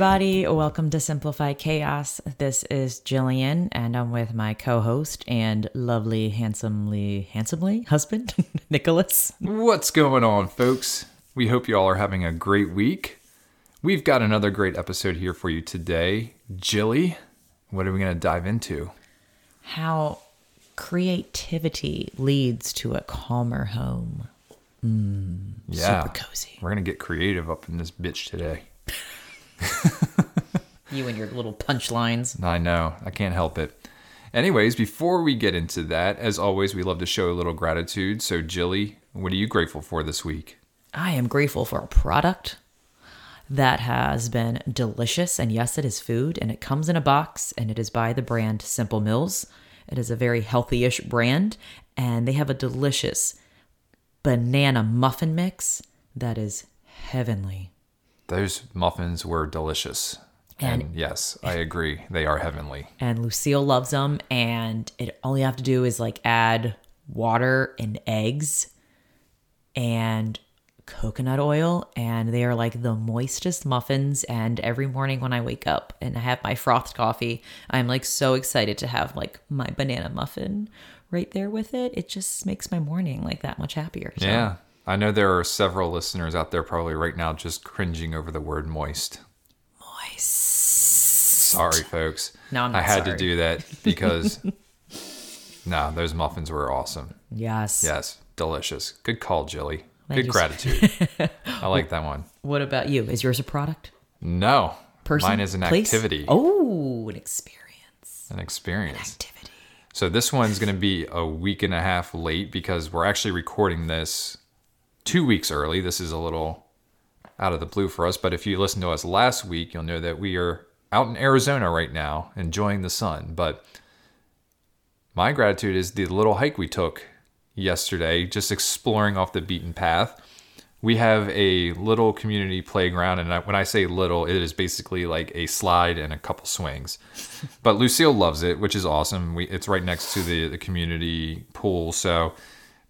Everybody. Welcome to Simplify Chaos. This is Jillian, and I'm with my co host and lovely, handsomely, handsomely husband, Nicholas. What's going on, folks? We hope you all are having a great week. We've got another great episode here for you today. Jilly, what are we going to dive into? How creativity leads to a calmer home. Mm, yeah. Super cozy. We're going to get creative up in this bitch today. You and your little punchlines. I know. I can't help it. Anyways, before we get into that, as always, we love to show a little gratitude. So, Jilly, what are you grateful for this week? I am grateful for a product that has been delicious. And yes, it is food and it comes in a box and it is by the brand Simple Mills. It is a very healthy ish brand and they have a delicious banana muffin mix that is heavenly. Those muffins were delicious. And, And- yes, I agree. They are heavenly. And Lucille loves them. And it all you have to do is like add water and eggs and coconut oil and they are like the moistest muffins and every morning when i wake up and i have my frothed coffee i'm like so excited to have like my banana muffin right there with it it just makes my morning like that much happier So, Yeah. I know there are several listeners out there probably right now just cringing over the word moist. moist Sorry, folks. No, I'm I had sorry. to do that because, no, those muffins were awesome. yes Yes, delicious. Good call, Jilly. Good gratitude. I like that one. what about you is yours a product No, person mine is an place? activity, oh an experience an experience. activity So this one's going to be a week and a half late because we're actually recording this two weeks early. This is a little out of the blue for us, but if you listened to us last week, you'll know that we are out in Arizona right now enjoying the sun. But my gratitude is the little hike we took yesterday, just exploring off the beaten path. We have a little community playground, and when I say little, it is basically like a slide and a couple swings. But Lucille loves it, which is awesome. We, it's right next to the, the community pool, so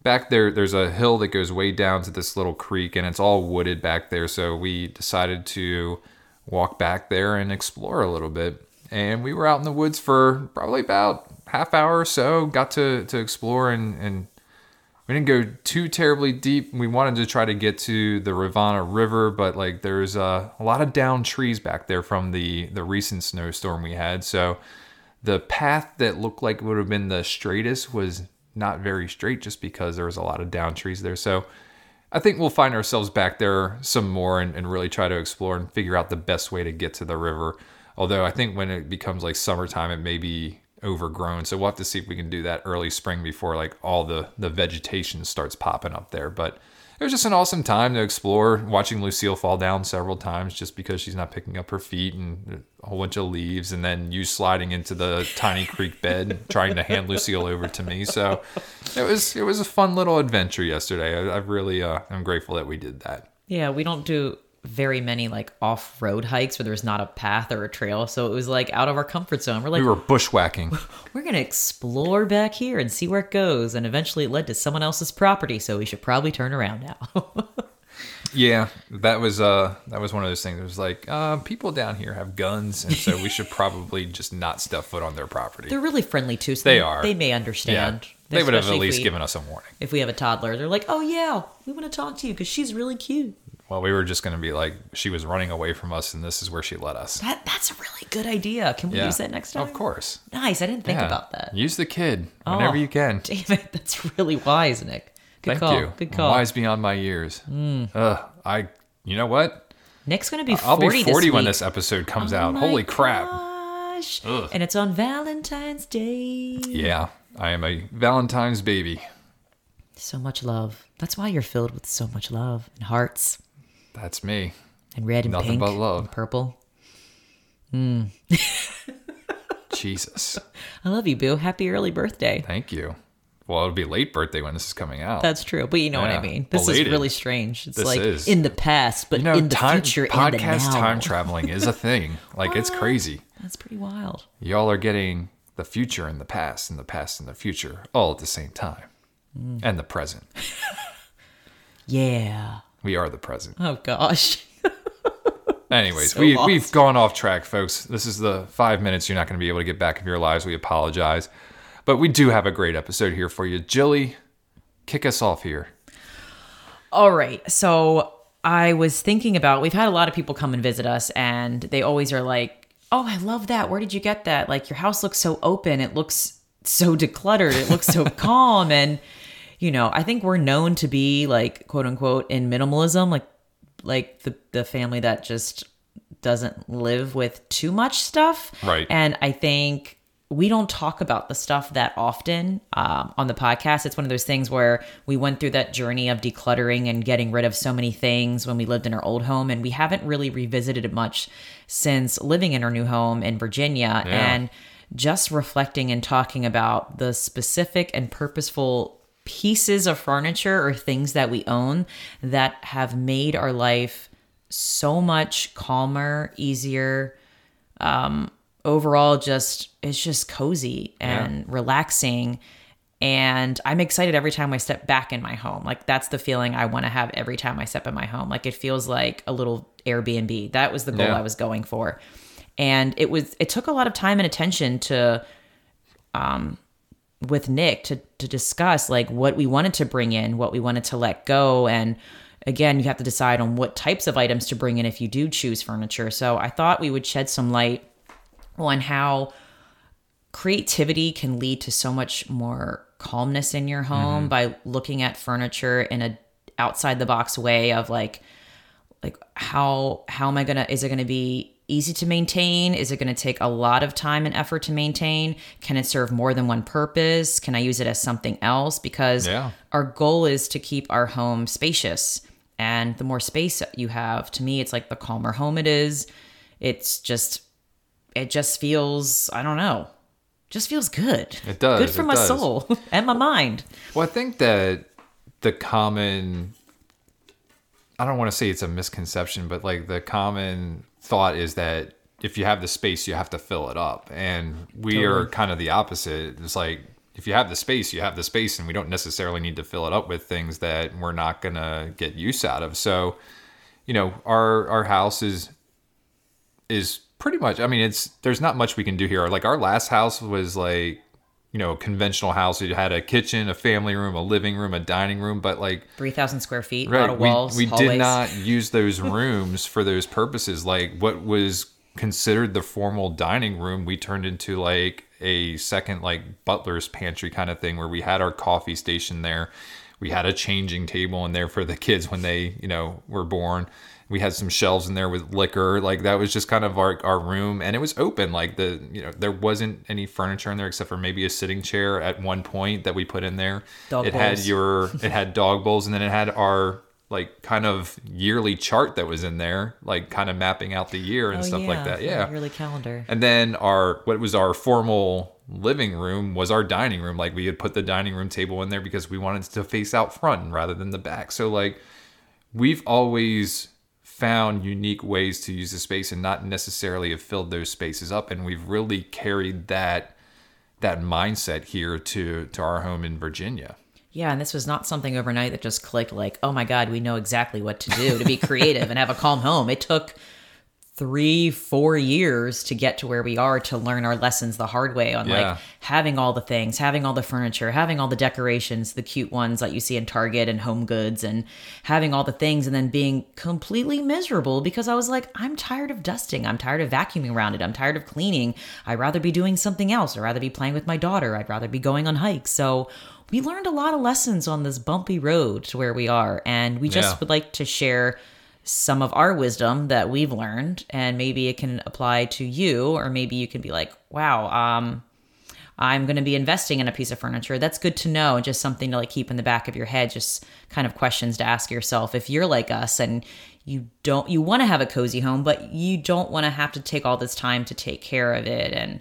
back there there's a hill that goes way down to this little creek, and it's all wooded back there. So we decided to walk back there and explore a little bit. And we were out in the woods for probably about half hour or so. Got to to explore and and we didn't go too terribly deep. We wanted to try to get to the Rivanna River, but like there's uh, a lot of down trees back there from the the recent snowstorm we had. So the path that looked like would have been the straightest was not very straight, just because there was a lot of down trees there. So I think we'll find ourselves back there some more and, and really try to explore and figure out the best way to get to the river. Although I think when it becomes like summertime, it may be overgrown. So we'll have to see if we can do that early spring before like all the, the vegetation starts popping up there. But it was just an awesome time to explore, watching Lucille fall down several times just because she's not picking up her feet and a whole bunch of leaves, and then you sliding into the tiny creek bed, trying to hand Lucille over to me. So it was it was a fun little adventure yesterday. I, I really uh, am grateful that we did that. Yeah, we don't do very many like off-road hikes where there's not a path or a trail, so it was like out of our comfort zone. We're like, We were bushwhacking. we're gonna explore back here and see where it goes, and eventually it led to someone else's property, so we should probably turn around now. Yeah, that was uh that was one of those things. It was like uh, people down here have guns, and so we should probably just not step foot on their property. They're really friendly too. So They they, are. They may yeah, understand. they would have at especially least we- given us a warning. If we have a toddler, they're like, "Oh yeah, we want to talk to you because she's really cute." Well, we were just going to be like, she was running away from us, and this is where she led us. That that's a really good idea. Can we Yeah, use that next time? Of course. Nice. I didn't think Yeah. about that. Use the kid whenever Oh. you can. Damn it, that's really wise, Nick. Good Thank call. you. Good call. Wise beyond my years. Hmm. Ugh, I. You know what? Nick's gonna be 40 I'll be 40 this when this episode comes Oh out. Holy crap. Ugh. And it's on Valentine's Day. Yeah, I am a Valentine's baby. So much love. That's why you're filled with so much love and hearts That's me. and red and Nothing pink but love. and purple. Jesus. I love you, boo. Happy early birthday. Thank you. Well, it'll be late birthday when this is coming out. That's true, but you know what I mean. This belated. is really strange. It's This like is. in the past, but you know, in the time, future, in the podcast now. time traveling is a thing. Like it's crazy. That's pretty wild. Y'all are getting the future and the past and the past and the future all at the same time. Mm. And the present. Yeah. We are the present. Oh gosh. Anyways, So we, lost. we've gone off track, folks. This is the five minutes you're not going to be able to get back of your lives. We apologize. But we do have a great episode here for you. Jilly, kick us off here. All right. So I was thinking about we've had a lot of people come and visit us, and they always are like, "Oh, I love that. Where did you get that? Like your house looks so open. It looks so decluttered. It looks so calm." And you know, I think we're known to be like quote unquote in minimalism, like like the the family that just doesn't live with too much stuff. Right. And I think we don't talk about the stuff that often um, on the podcast. It's one of those things where we went through that journey of decluttering and getting rid of so many things when we lived in our old home, and we haven't really revisited it much since living in our new home in Virginia. Yeah. And just reflecting and talking about the specific and purposeful pieces of furniture or things that we own that have made our life so much calmer, easier, Um, overall just it's just cozy and relaxing. And i'm excited every time i step back in my home. Like that's the feeling i want to have every time i step in my home. Like it feels like a little airbnb. That was the goal Yeah. i was going for. And it was it took a lot of time and attention to um with nick to to discuss like what we wanted to bring in what we wanted to let go and again you have to decide on what types of items to bring in if you do choose furniture. So i thought we would shed some light on how creativity can lead to so much more calmness in your home mm-hmm. by looking at furniture in a outside the box way of like like how how am i gonna is it gonna be easy to maintain? Is it gonna take a lot of time and effort to maintain? Can it serve more than one purpose? Can i use it as something else? Because Yeah. our goal is to keep our home spacious. And the more space you have to me it's like the calmer home it is. It's just it just feels i don't know just feels good. It does, good for it my does. soul and my mind. Well, I think that the common I don't want to say it's a misconception, but like the common thought is that if you have the space, you have to fill it up. And we are kind of the opposite. It's like if you have the space, you have the space, and we don't necessarily need to fill it up with things that we're not gonna get use out of. So, you know, our our house is is pretty much. I mean, it's there's not much we can do here. Like our last house was like you know, conventional house. It had a kitchen, a family room, a living room, a dining room, but like 3000 square feet a lot of we, walls we hallways. did not use those rooms for those purposes. Like what was considered the formal dining room, we turned into like a second like butler's pantry kind of thing where we had our coffee station there. We had a changing table in there for the kids when they, you know, were born. We had some shelves in there with liquor. Like that was just kind of our, our room and it was open. Like the, you know, there wasn't any furniture in there except for maybe a sitting chair at one point that we put in there. Dog it had your, it had dog bowls and then it had our like kind of yearly chart that was in there, like kind of mapping out the year and Oh, stuff like that. Yeah. yearly calendar And then our what was our formal living room was our dining room. Like we had put the dining room table in there because we wanted to face out front rather than the back. So like we've always found unique ways to use the space and not necessarily have filled those spaces up and we've really carried that that mindset here to to our home in Virginia. Yeah, and this was not something overnight that just clicked like, oh my God, we know exactly what to do to be creative and have a calm home. It took three, four years to get to where we are to learn our lessons the hard way on Yeah. like having all the things, having all the furniture, having all the decorations, the cute ones that you see in Target and Home Goods, and having all the things, and then being completely miserable because I was like, I'm tired of dusting. I'm tired of vacuuming around it. I'm tired of cleaning. I'd rather be doing something else. I'd rather be playing with my daughter. I'd rather be going on hikes. So we learned a lot of lessons on this bumpy road to where we are. And we just Yeah. would like to share some of our wisdom that we've learned and maybe it can apply to you or maybe you can be like wow um i'm going to be investing in a piece of furniture that's good to know and just something to like keep in the back of your head just kind of questions to ask yourself if you're like us and you don't you want to have a cozy home but you don't want to have to take all this time to take care of it and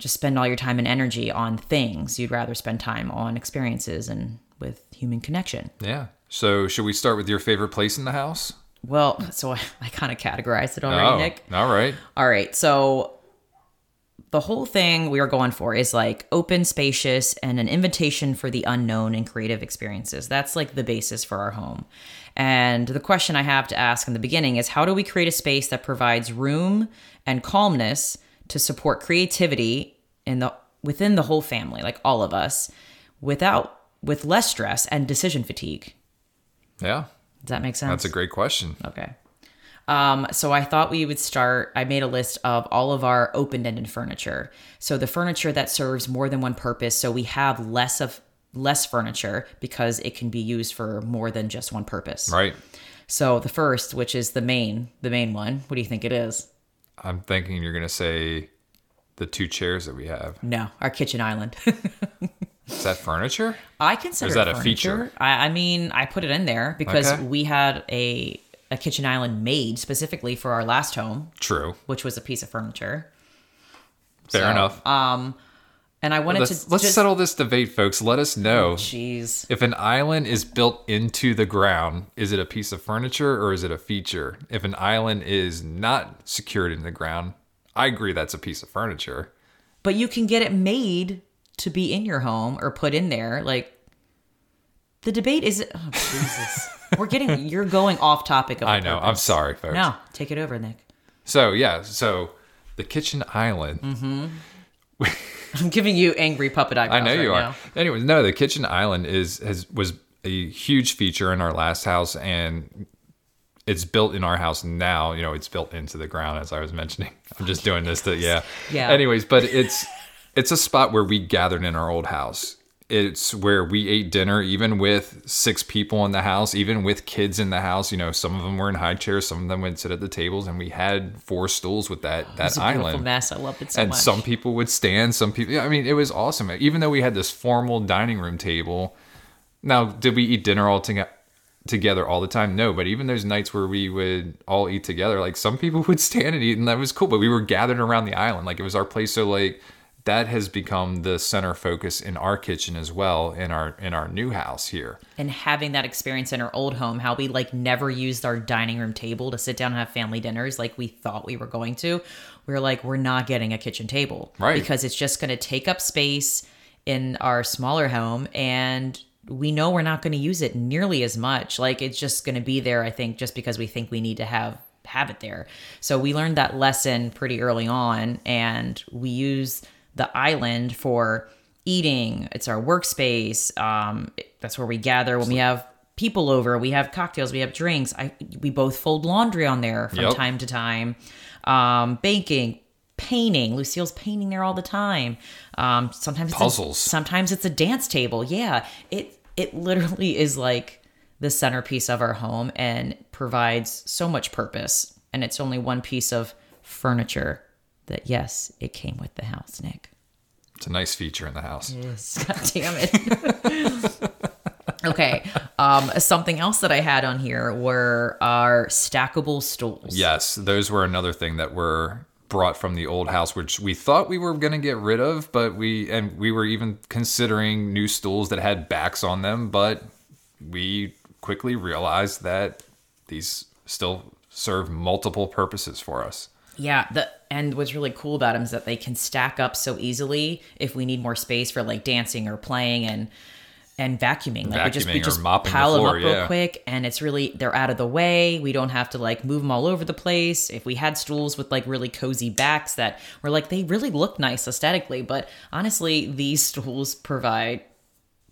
just spend all your time and energy on things. You'd rather spend time on experiences and with human connection. Yeah. So should we start with your favorite place in the house? Well, so I, I kind of categorized it already, oh, Nick. all right. All right. So the whole thing we are going for is like open, spacious, and an invitation for the unknown and creative experiences. That's like the basis for our home. And the question I have to ask in the beginning is how do we create a space that provides room and calmness to support creativity in the within the whole family, like all of us, without with less stress and decision fatigue? Yeah. Does that make sense? That's a great question. Okay. Um, so I thought we would start. I made a list of all of our open-ended furniture. So the furniture that serves more than one purpose. So we have less of less furniture because it can be used for more than just one purpose. Right. So the first, which is the main, the main one. What do you think it is? I'm thinking you're going to say the two chairs that we have. No, our kitchen island. Is that furniture? I consider Is that it a feature? I, I mean, I put it in there because Okay. we had a a kitchen island made specifically for our last home, True. which was a piece of furniture. Fair So, enough. Um, and I wanted let's to let's just, settle this debate, folks. Let us know oh, Jeez. if an island is built into the ground, is it a piece of furniture or is it a feature? If an island is not secured in the ground, I agree that's a piece of furniture. But you can get it made to be in your home or put in there. Like the debate is oh, Jesus. We're getting you're going off topic of I know. I'm sorry, folks. No, take it over, Nick. So yeah, so the kitchen island. Mm-hmm. I'm giving you angry puppet eyebrows. I know you are. now. Anyways, no, the kitchen island is has was a huge feature in our last house, and it's built in our house now. You know, it's built into the ground, as I was mentioning. I'm just doing this to yeah. Yeah. Anyways, but it's it's a spot where we gathered in our old house. It's where we ate dinner, even with six people in the house, even with kids in the house. You know, some of them were in high chairs, some of them would sit at the tables, and we had four stools with that that It's a beautiful island mess. I loved it so and much. some people would stand some people yeah, i mean it was awesome even though we had this formal dining room table now did we eat dinner all toge- together all the time no but even those nights where we would all eat together like some people would stand and eat and that was cool but we were gathered around the island like it was our place so like that has become the center focus in our kitchen as well in our in our new house here and having that experience in our old home, how we like never used our dining room table to sit down and have family dinners like we thought we were going to. We were like, we're not getting a kitchen table. Right. Because it's just going to take up space in our smaller home and we know we're not going to use it nearly as much. Like it's just going to be there, I think, just because we think we need to have have it there. So we learned that lesson pretty early on and we use the island for eating. It's our workspace. Um, that's where we gather when we have people over. We have cocktails. We have drinks. I we both fold laundry on there from Yep. time to time. Um, baking, painting. Lucille's painting there all the time. Um, sometimes it's a- Puzzles. sometimes it's a dance table. Yeah, it it literally is like the centerpiece of our home and provides so much purpose. And it's only one piece of furniture that yes, it came with the house, Nick. it's a nice feature in the house Yes. God damn it. okay. Um, something else that I had on here were our stackable stools. Yes, those were another thing that were brought from the old house, which we thought we were going to get rid of, but we and we were even considering new stools that had backs on them, but we quickly realized that these still serve multiple purposes for us. Yeah, the and what's really cool about them is that they can stack up so easily if we need more space for like dancing or playing and and vacuuming. Like we just we just mopping the pile floor, them up real quick, and it's really they're out of the way. We don't have to like move them all over the place. If we had stools with like really cozy backs that were like they really look nice aesthetically, but honestly, these stools provide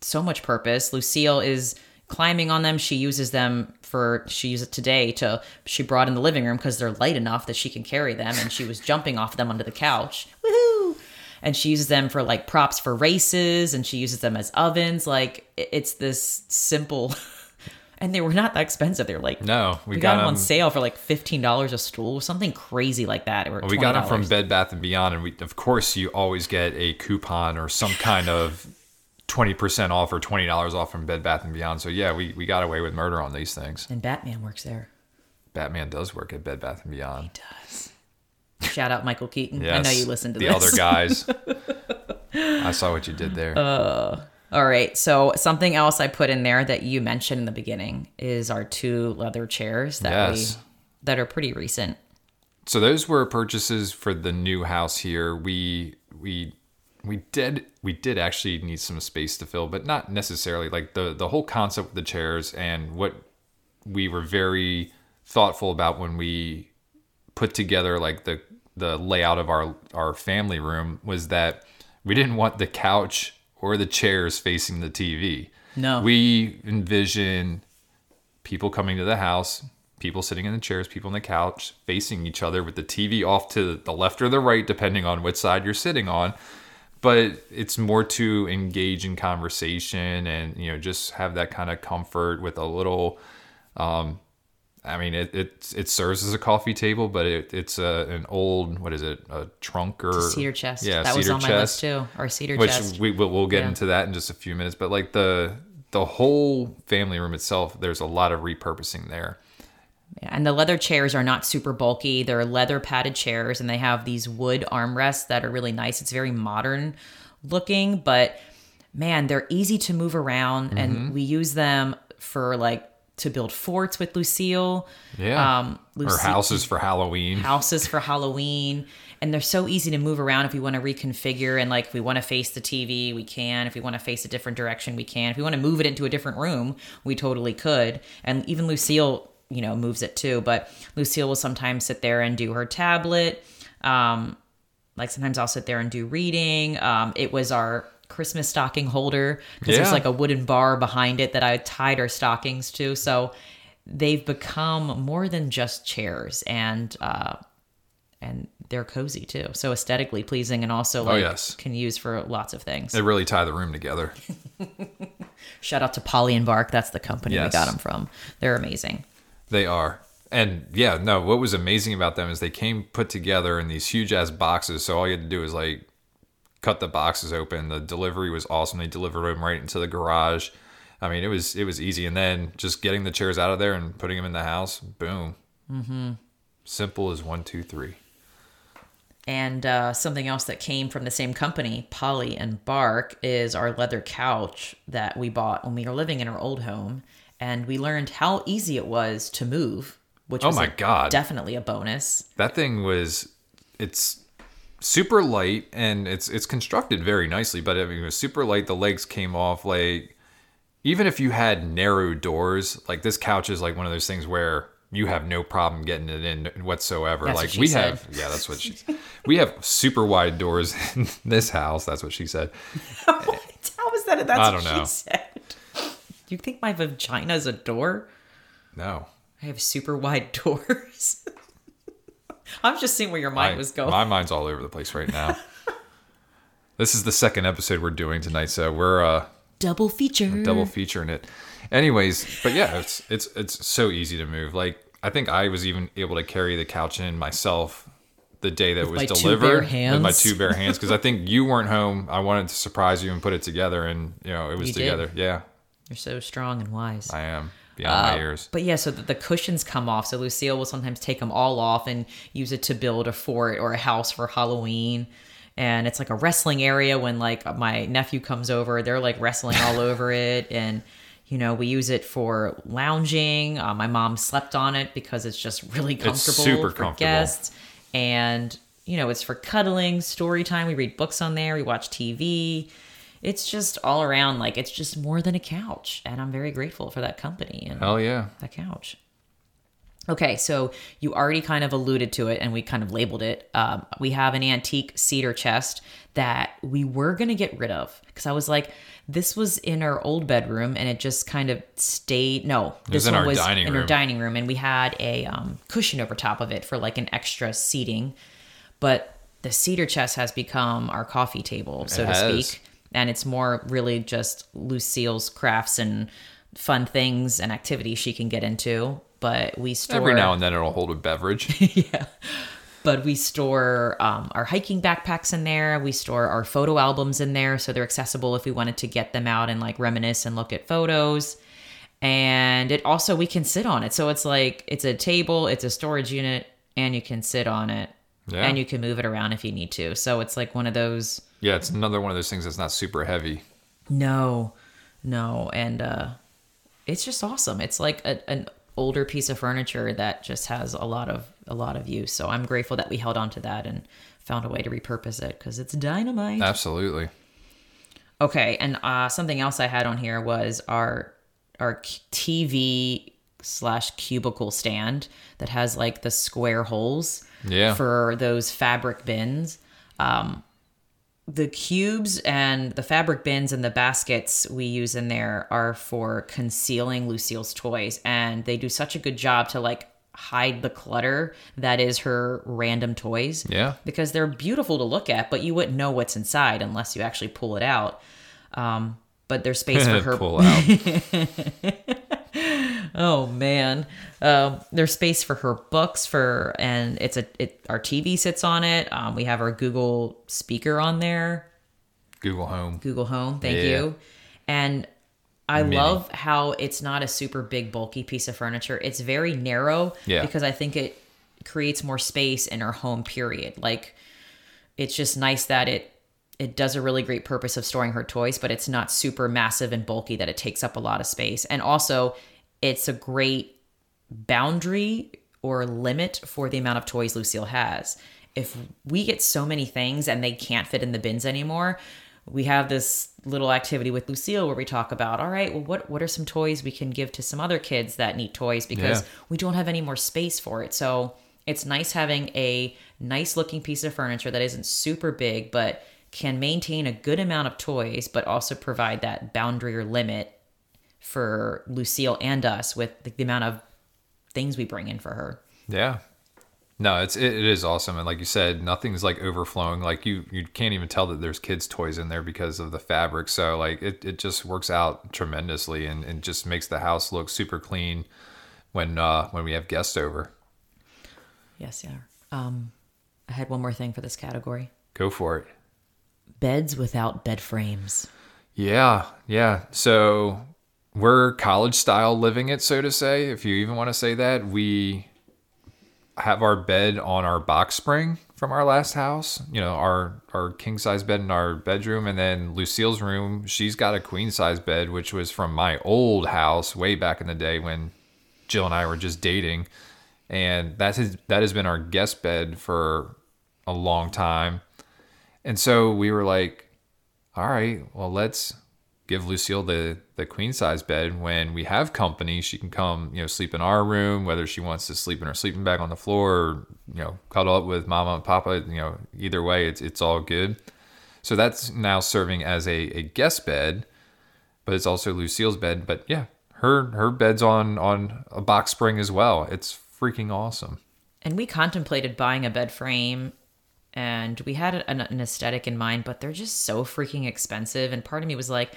so much purpose. Lucille is climbing on them. She uses them for she used it today to she brought in the living room because they're light enough that she can carry them and she was jumping off them onto the couch. Woohoo! And she uses them for like props for races and she uses them as ovens. Like it's this simple and they were not that expensive. They were like No, we, we, got, got, them on sale for like fifteen dollars a stool, something crazy like that. Or We got them from Bed Bath and Beyond, and we of course you always get a coupon or some kind of twenty percent off or twenty dollars off from Bed Bath and Beyond. So yeah, we we got away with murder on these things. and Batman works there. Batman does work at Bed Bath and Beyond. He does. Shout out Michael Keaton. I know you listened to this. the this. other guys. I saw what you did there. Uh, all right. So something else I put in there that you mentioned in the beginning is our two leather chairs that Yes. we that are pretty recent. so those were purchases for the new house here. We we we did we did actually need some space to fill, but not necessarily. Like the the whole concept of the chairs and what we were very thoughtful about when we put together like the the layout of our our family room was that we didn't want the couch or the chairs facing the TV. No. We envision people coming to the house, people sitting in the chairs, people on the couch, facing each other with the TV off to the left or the right, depending on which side you're sitting on. But it's more to engage in conversation and you know just have that kind of comfort with a little. Um, I mean, it it, it serves as a coffee table, but it, it's a, an old what is it a trunk or Cedar chest. Yeah, that was on my chest list too. Our cedar which chest. we we'll, we'll get Yeah. into that in just a few minutes but like the the whole family room itself there's a lot of repurposing there and the leather chairs are not super bulky. They're leather padded chairs and they have these wood armrests that are really nice. It's very modern looking, but man, they're easy to move around Mm-hmm. and we use them for like to build forts with Lucille. yeah Um, or houses for halloween houses for Halloween. And they're so easy to move around if we want to reconfigure. And like, if we want to face the TV, we can. If we want to face a different direction, we can. If we want to move it into a different room, we totally could. And even Lucille, you know, moves it too. But Lucille will sometimes sit there and do her tablet. Um, like sometimes I'll sit there and do reading. Um, it was our Christmas stocking holder because there's like a wooden bar behind it that I tied our stockings to. So they've become more than just chairs and uh, and they're cozy too. So aesthetically pleasing and also like Oh, yes. can use for lots of things. they really tie the room together Shout out to Poly and Bark. That's the company Yes. we got them from. They're amazing. They are. And yeah no what was amazing about them is they came put together in these huge ass boxes. So all you had to do was like cut the boxes open. The delivery was awesome. They delivered them right into the garage. I mean it was it was easy. And then just getting the chairs out of there and putting them in the house boom. Mm-hmm. simple as one two three. And uh, something else that came from the same company, Poly and Bark, is our leather couch that we bought when we were living in our old home. And we learned how easy it was to move, which Oh was my like, God. definitely a bonus. that thing was it's super light and it's it's constructed very nicely but I mean, it was super light the legs came off like even if you had narrow doors like this couch is like one of those things where you have no problem getting it in whatsoever That's like what we said. have yeah that's what she we have super wide doors in this house that's what she said How is that? That's I don't she know. Said. You think my vagina is a door? no I have super wide doors. I'm just seeing where your mind my, was going. my mind's all over the place right now this is the second episode we're doing tonight so we're uh Double feature. double featuring it. Anyways, but yeah, it's it's it's so easy to move. Like I think I was even able to carry the couch in myself the day that it was my two delivered bare with my two bare hands because I think you weren't home. I wanted to surprise you and put it together, and you know it was You did. together. Yeah, You're so strong and wise. I am beyond my ears. But yeah, so the, the cushions come off. So Lucille will sometimes take them all off and use it to build a fort or a house for Halloween. And it's like a wrestling area when like my nephew comes over, they're like wrestling all over it. And you know, we use it for lounging. Uh, my mom slept on it because it's just really comfortable it's super for comfortable. guests. And you know, it's for cuddling, story time. We read books on there. We watch TV. It's just all around like it's just more than a couch, and I'm very grateful for that company and Hell yeah. that couch. Okay, so you already kind of alluded to it, and we kind of labeled it. Um, we have an antique cedar chest that we were gonna get rid of because I was like, this was in our old bedroom, and it just kind of stayed. No, this was in one our was dining in our dining room, and we had a um, cushion over top of it for like an extra seating. But the cedar chest has become our coffee table, so It to has. speak and it's more really just Lucille's crafts and fun things and activities she can get into. But we store Every now and then it'll hold a beverage. yeah. But we store um, our hiking backpacks in there. We store our photo albums in there, so they're accessible if we wanted to get them out and like reminisce and look at photos. And it also we can sit on it, so it's like it's a table, it's a storage unit, and you can sit on it. Yeah. and you can move it around if you need to. So it's like one of those. Yeah, it's another one of those things that's not super heavy. No, no, and uh, it's just awesome. It's like a, an older piece of furniture that just has a lot of a lot of use. So I'm grateful that we held on to that and found a way to repurpose it because it's dynamite. Absolutely. Okay, and uh, something else I had on here was our our TV slash cubicle stand that has like the square holes Yeah. for those fabric bins. Um, the cubes and the fabric bins and the baskets we use in there are for concealing Lucille's toys, and they do such a good job to like hide the clutter that is her random toys Yeah. because they're beautiful to look at, but you wouldn't know what's inside unless you actually pull it out. Um, but there's space for her. Pull out. Oh man, um, there's space for her books for, and it's a it. Our TV sits on it. Um, we have our Google speaker on there, Google Home. Google Home. Thank Yeah. you. And I Mini. love how it's not a super big bulky piece of furniture. It's very narrow Yeah. because I think it creates more space in her home. Period. Like it's just nice that it it does a really great purpose of storing her toys, but it's not super massive and bulky that it takes up a lot of space. And also, it's a great boundary or limit for the amount of toys Lucille has. If we get so many things and they can't fit in the bins anymore, we have this little activity with Lucille where we talk about, all right, well, what what are some toys we can give to some other kids that need toys because Yeah. we don't have any more space for it. So it's nice having a nice looking piece of furniture that isn't super big, but can maintain a good amount of toys, but also provide that boundary or limit for Lucille and us with the, the amount of things we bring in for her. Yeah. No, it's it, it is awesome, and like you said, nothing's like overflowing. Like you you can't even tell that there's kids' toys in there because of the fabric. So like it, it just works out tremendously, and, and just makes the house look super clean when uh when we have guests over. Yes, yeah. Um, I had one more thing for this category: Go for it. beds without bed frames. Yeah, yeah. So we're college style living it, so to say, if you even want to say that. We have our bed on our box spring from our last house. You know, our our king size bed in our bedroom, and then Lucille's room. She's got a queen size bed, which was from my old house way back in the day when Jill and I were just dating, and that has that has been our guest bed for a long time. And so we were like, all right, well, let's give Lucille the the queen size bed. When we have company, she can come, you know, sleep in our room, whether she wants to sleep in her sleeping bag on the floor or, you know, cuddle up with mama and papa, you know, either way, it's it's all good. So that's now serving as a, a guest bed, but it's also Lucille's bed. But yeah, her her bed's on on a box spring as well. It's freaking awesome. And we contemplated buying a bed frame and we had an, an aesthetic in mind, but they're just so freaking expensive. And part of me was like,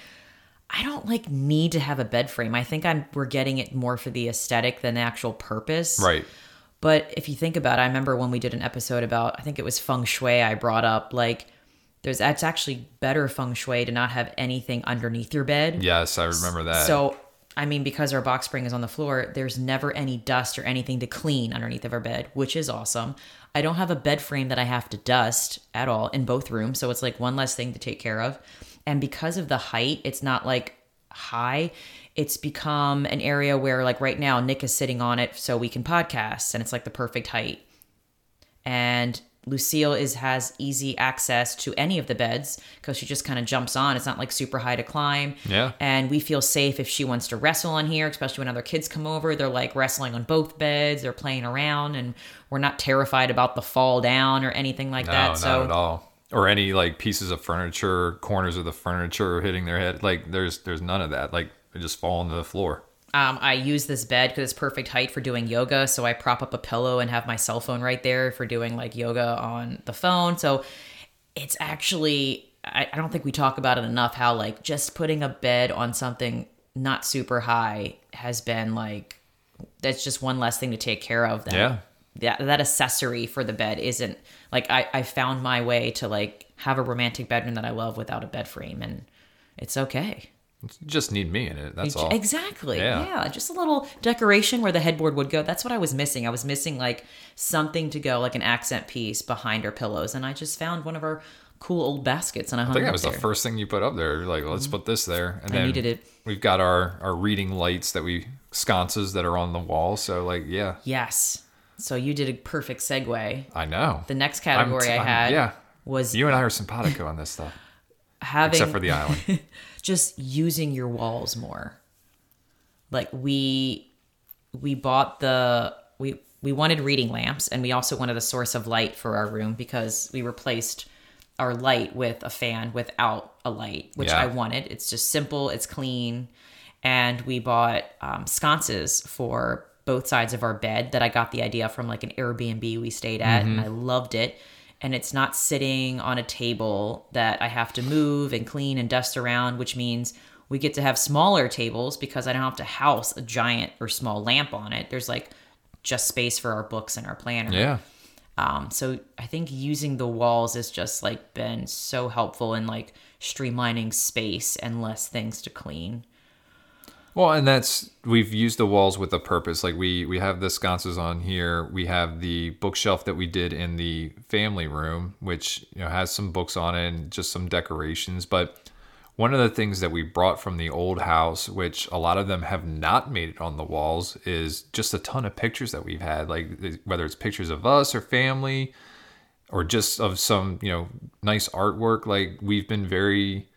I don't like need to have a bed frame. I think I'm we're getting it more for the aesthetic than the actual purpose. Right. But if you think about it, I remember when we did an episode about I think it was feng shui I brought up like there's it's actually better feng shui to not have anything underneath your bed. Yes, I remember that. So, I mean, because our box spring is on the floor, there's never any dust or anything to clean underneath of our bed, which is awesome. I don't have a bed frame that I have to dust at all in both rooms, so it's like one less thing to take care of. And because of the height, it's not like high. It's become an area where, like right now, Nick is sitting on it so we can podcast, and it's like the perfect height and Lucille is has easy access to any of the beds because she just kind of jumps on. It's not like super high to climb. Yeah. And we feel safe if she wants to wrestle on here, especially when other kids come over. They're like wrestling on both beds. They're playing around, and we're not terrified about the fall down or anything like No, that. not so at all. Or any like pieces of furniture, corners of the furniture hitting their head. Like there's there's none of that. Like they just fall onto the floor. Um, I use this bed because it's perfect height for doing yoga. So I prop up a pillow and have my cell phone right there for doing like yoga on the phone. So it's actually, I, I don't think we talk about it enough how like just putting a bed on something not super high has been like, that's just one less thing to take care of. That, Yeah. That, that accessory for the bed isn't like I, I found my way to like have a romantic bedroom that I love without a bed frame and it's okay. Just need me in it. That's all. Exactly. Yeah. Yeah. Just a little decoration where the headboard would go. That's what I was missing. I was missing like something to go, like an accent piece behind our pillows. And I just found one of our cool old baskets and I hung I think that was there. Mm-hmm. the first thing you put up there. You're like, let's put this there. And I then needed it. we've got our our reading lights that we sconces that are on the wall. So like, yeah, Yes. So you did a perfect segue. I know. The next category I had yeah. was You and I are simpatico on this stuff, having except for the island. just using your walls more. Like we we bought the we we wanted reading lamps and we also wanted a source of light for our room because we replaced our light with a fan without a light, which Yeah. I wanted. It's just simple, it's clean, and we bought um, sconces for both sides of our bed that I got the idea from like an Airbnb we stayed at, and I loved it. And it's not sitting on a table that I have to move and clean and dust around, which means we get to have smaller tables because I don't have to house a giant or small lamp on it. There's like just space for our books and our planner. Yeah. Um, so I think using the walls has just like been so helpful in like streamlining space and less things to clean. Well, and that's we've used the walls with a purpose. Like we we have the sconces on here. We have the bookshelf that we did in the family room, which you know has some books on it and just some decorations. But one of the things that we brought from the old house, which a lot of them have not made it on the walls, is just a ton of pictures that we've had. Like whether it's pictures of us or family, or just of some you know nice artwork. Like we've been very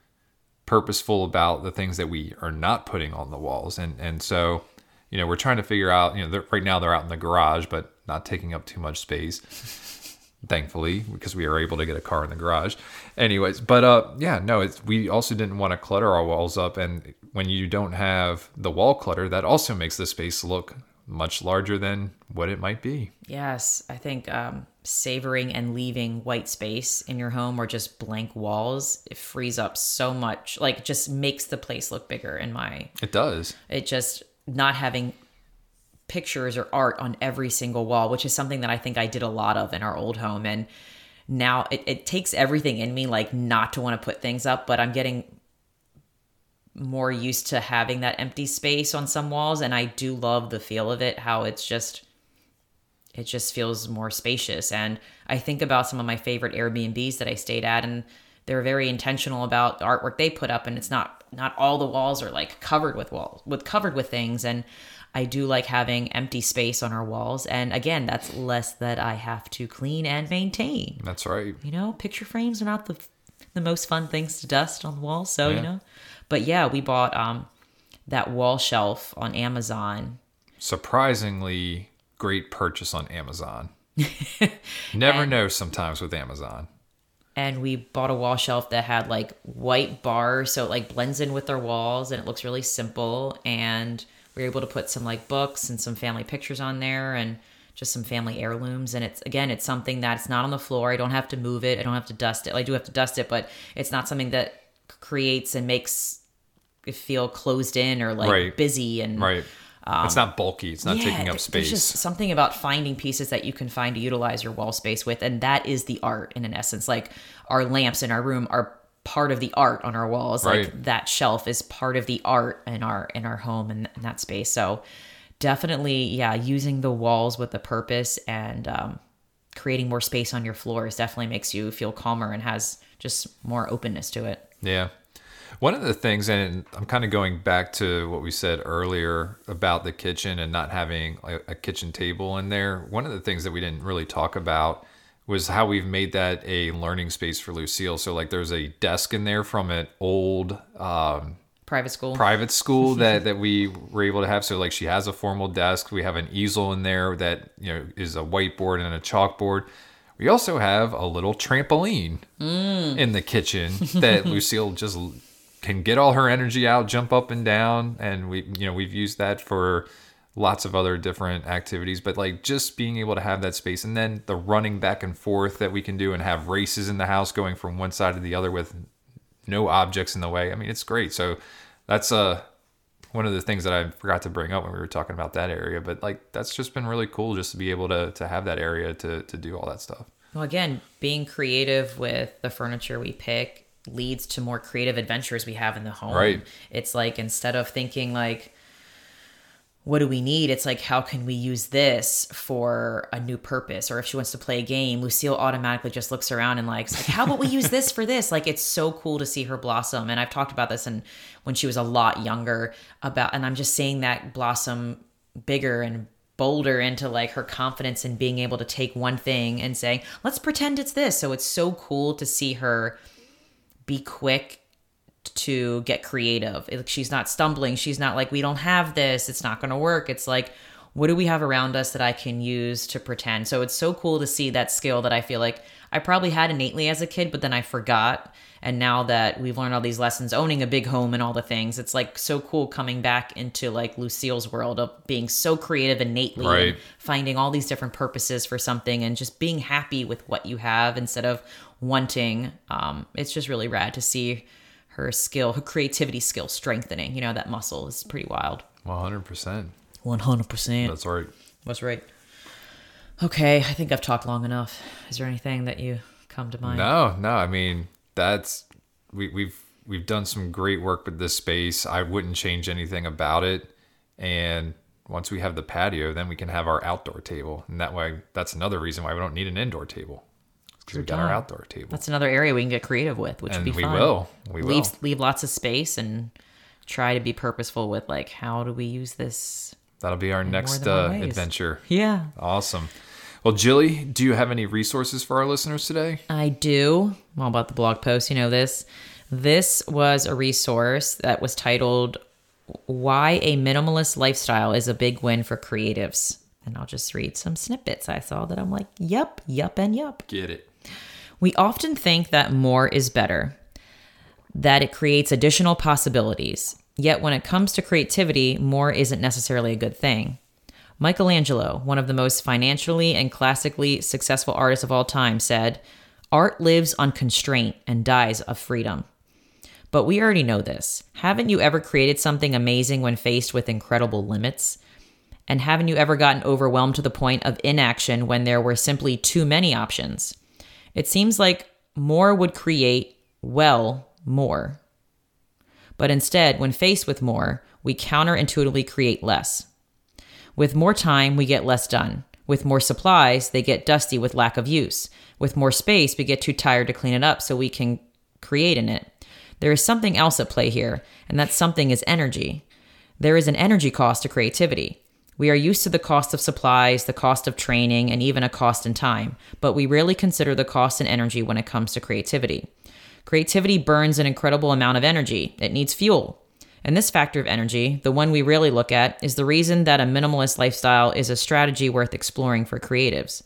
purposeful about the things that we are not putting on the walls. And and so you know we're trying to figure out you know right now they're out in the garage but not taking up too much space thankfully because we are able to get a car in the garage. Anyways but uh yeah no it's we also didn't want to clutter our walls up. And when you don't have the wall clutter that also makes the space look much larger than what it might be. Yes, I think um, savoring and leaving white space in your home or just blank walls it frees up so much. Like, just makes the place look bigger. In my, it does it just not having pictures or art on every single wall, which is something that I think I did a lot of in our old home. And now it, it takes everything in me, like not to want to put things up, but I'm getting more used to having that empty space on some walls. And I do love the feel of it, how it's just, it just feels more spacious. And I think about some of my favorite Airbnbs that I stayed at, and they're very intentional about the artwork they put up. And it's not, not all the walls are like covered with walls, with covered with things. And I do like having empty space on our walls. And again, that's less that I have to clean and maintain. that's right You know, picture frames are not the the most fun things to dust on the wall. So Yeah. you know, but yeah, we bought um that wall shelf on Amazon. surprisingly great purchase on Amazon. Never know sometimes with Amazon. and we bought a wall shelf that had like white bars so it like blends in with our walls and it looks really simple and we were able to put some like books and some family pictures on there and just some family heirlooms and it's again it's something that's not on the floor i don't have to move it i don't have to dust it i do have to dust it but it's not something that creates and makes it feel closed in or like Right. busy and Right. It's not bulky. It's not taking up space. There's just something about finding pieces that you can find to utilize your wall space with, and that is the art in an essence. Like our lamps in our room are part of the art on our walls. Like that shelf is part of the art in our in our home and in that space. So definitely, yeah, using the walls with a purpose and um, creating more space on your floors definitely makes you feel calmer and has just more openness to it. Yeah. One of the things, and I'm kind of going back to what we said earlier about the kitchen and not having a, kitchen table in there. One of the things that we didn't really talk about was how we've made that a learning space for Lucille. So, like, there's a desk in there from an old um, Private school. private school that that we were able to have. So like she has a formal desk. We have an easel in there that you know is a whiteboard and a chalkboard. We also have a little trampoline in the kitchen that Lucille just can get all her energy out, jump up and down, and we you know we've used that for lots of other different activities but like just being able to have that space and then the running back and forth that we can do and have races in the house going from one side to the other with no objects in the way. I mean, it's great. So that's uh one of the things that I forgot to bring up when we were talking about that area. But like that's just been really cool just to be able to to have that area to to do all that stuff. Well, again, being creative with the furniture we pick leads to more creative adventures we have in the home. Right. It's like instead of thinking like what do we need? It's like, how can we use this for a new purpose? Or if she wants to play a game, Lucille automatically just looks around and likes, like, how about we use this for this? Like, it's so cool to see her blossom. And I've talked about this and when she was a lot younger about, and I'm just seeing that blossom bigger and bolder into like her confidence in being able to take one thing and say, let's pretend it's this. So it's so cool to see her be quick to get creative. Like she's not stumbling. She's not like we don't have this. It's not going to work. It's like what do we have around us that I can use to pretend? So it's so cool to see that skill that I feel like I probably had innately as a kid, but then I forgot. And now that we've learned all these lessons, owning a big home and all the things, it's like so cool coming back into like Lucille's world of being so creative innately Right. and finding all these different purposes for something and just being happy with what you have instead of wanting. Um, it's just really rad to see her skill, her creativity skill strengthening. You know, that muscle is pretty wild. 100%. 100%. That's right. That's right. Okay, I think I've talked long enough. Is there anything that you come to mind? No, no. I mean, that's we, we've we've done some great work with this space. I wouldn't change anything about it. And once we have the patio, then we can have our outdoor table, and that way, that's another reason why we don't need an indoor table. Because we our outdoor table, That's another area we can get creative with, which and would be we fun. will. We will. leave leave lots of space and try to be purposeful with like how do we use this? That'll be our next uh, adventure. Yeah, Awesome. Well, Jilly, do you have any resources for our listeners today? I do. I'm all about the blog post. You know this. This was a resource that was titled "Why a Minimalist Lifestyle is a Big Win for Creatives." And I'll just read some snippets I saw that I'm like, "Yep, yep, and yep." Get it. We often think that more is better, that it creates additional possibilities. Yet when it comes to creativity, more isn't necessarily a good thing. Michelangelo, one of the most financially and classically successful artists of all time, said, Art lives on constraint and dies of freedom. But we already know this. Haven't you ever created something amazing when faced with incredible limits? And haven't you ever gotten overwhelmed to the point of inaction when there were simply too many options? It seems like more would create, well, more. But instead, when faced with more, we counterintuitively create less. With more time, we get less done. With more supplies, they get dusty with lack of use. With more space, we get too tired to clean it up so we can create in it. There is something else at play here, and that something is energy. There is an energy cost to creativity. We are used to the cost of supplies, the cost of training, and even a cost in time, but we rarely consider the cost in energy when it comes to creativity. Creativity burns an incredible amount of energy, it needs fuel. And this factor of energy, the one we really look at, is the reason that a minimalist lifestyle is a strategy worth exploring for creatives.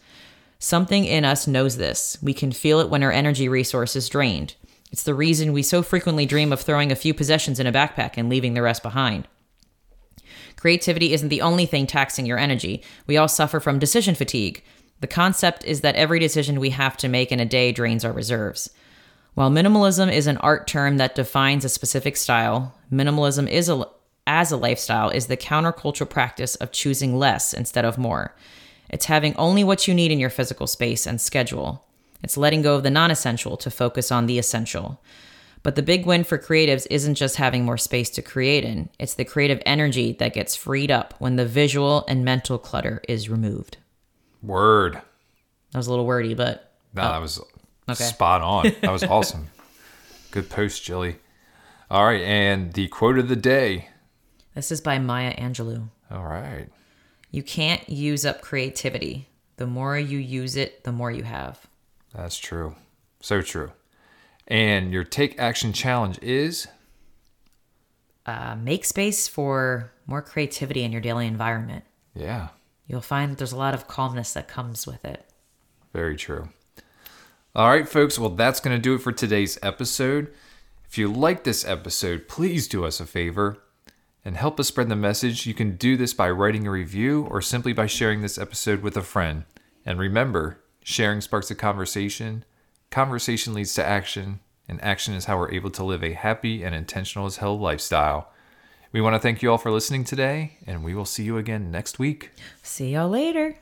Something in us knows this. We can feel it when our energy resource is drained. It's the reason we so frequently dream of throwing a few possessions in a backpack and leaving the rest behind. Creativity isn't the only thing taxing your energy. We all suffer from decision fatigue. The concept is that every decision we have to make in a day drains our reserves. While minimalism is an art term that defines a specific style, minimalism is a, as a lifestyle is the countercultural practice of choosing less instead of more. It's having only what you need in your physical space and schedule. It's letting go of the non essential to focus on the essential. But the big win for creatives isn't just having more space to create in, it's the creative energy that gets freed up when the visual and mental clutter is removed. Word. That was a little wordy, but No, oh. that was Okay. spot on. That was awesome. Good post, Jilly. All right, and the quote of the day. this is by Maya Angelou. All right. You can't use up creativity. The more you use it, the more you have. That's true. So true. And your take action challenge is Uh, make space for more creativity in your daily environment. yeah, You'll find that there's a lot of calmness that comes with it. very true. All right, folks. Well, that's going to do it for today's episode. If you like this episode, please do us a favor and help us spread the message. You can do this by writing a review or simply by sharing this episode with a friend. And remember, sharing sparks a conversation, conversation leads to action, and action is how we're able to live a happy and intentional as hell lifestyle. We want to thank you all for listening today, and we will see you again next week. See y'all later.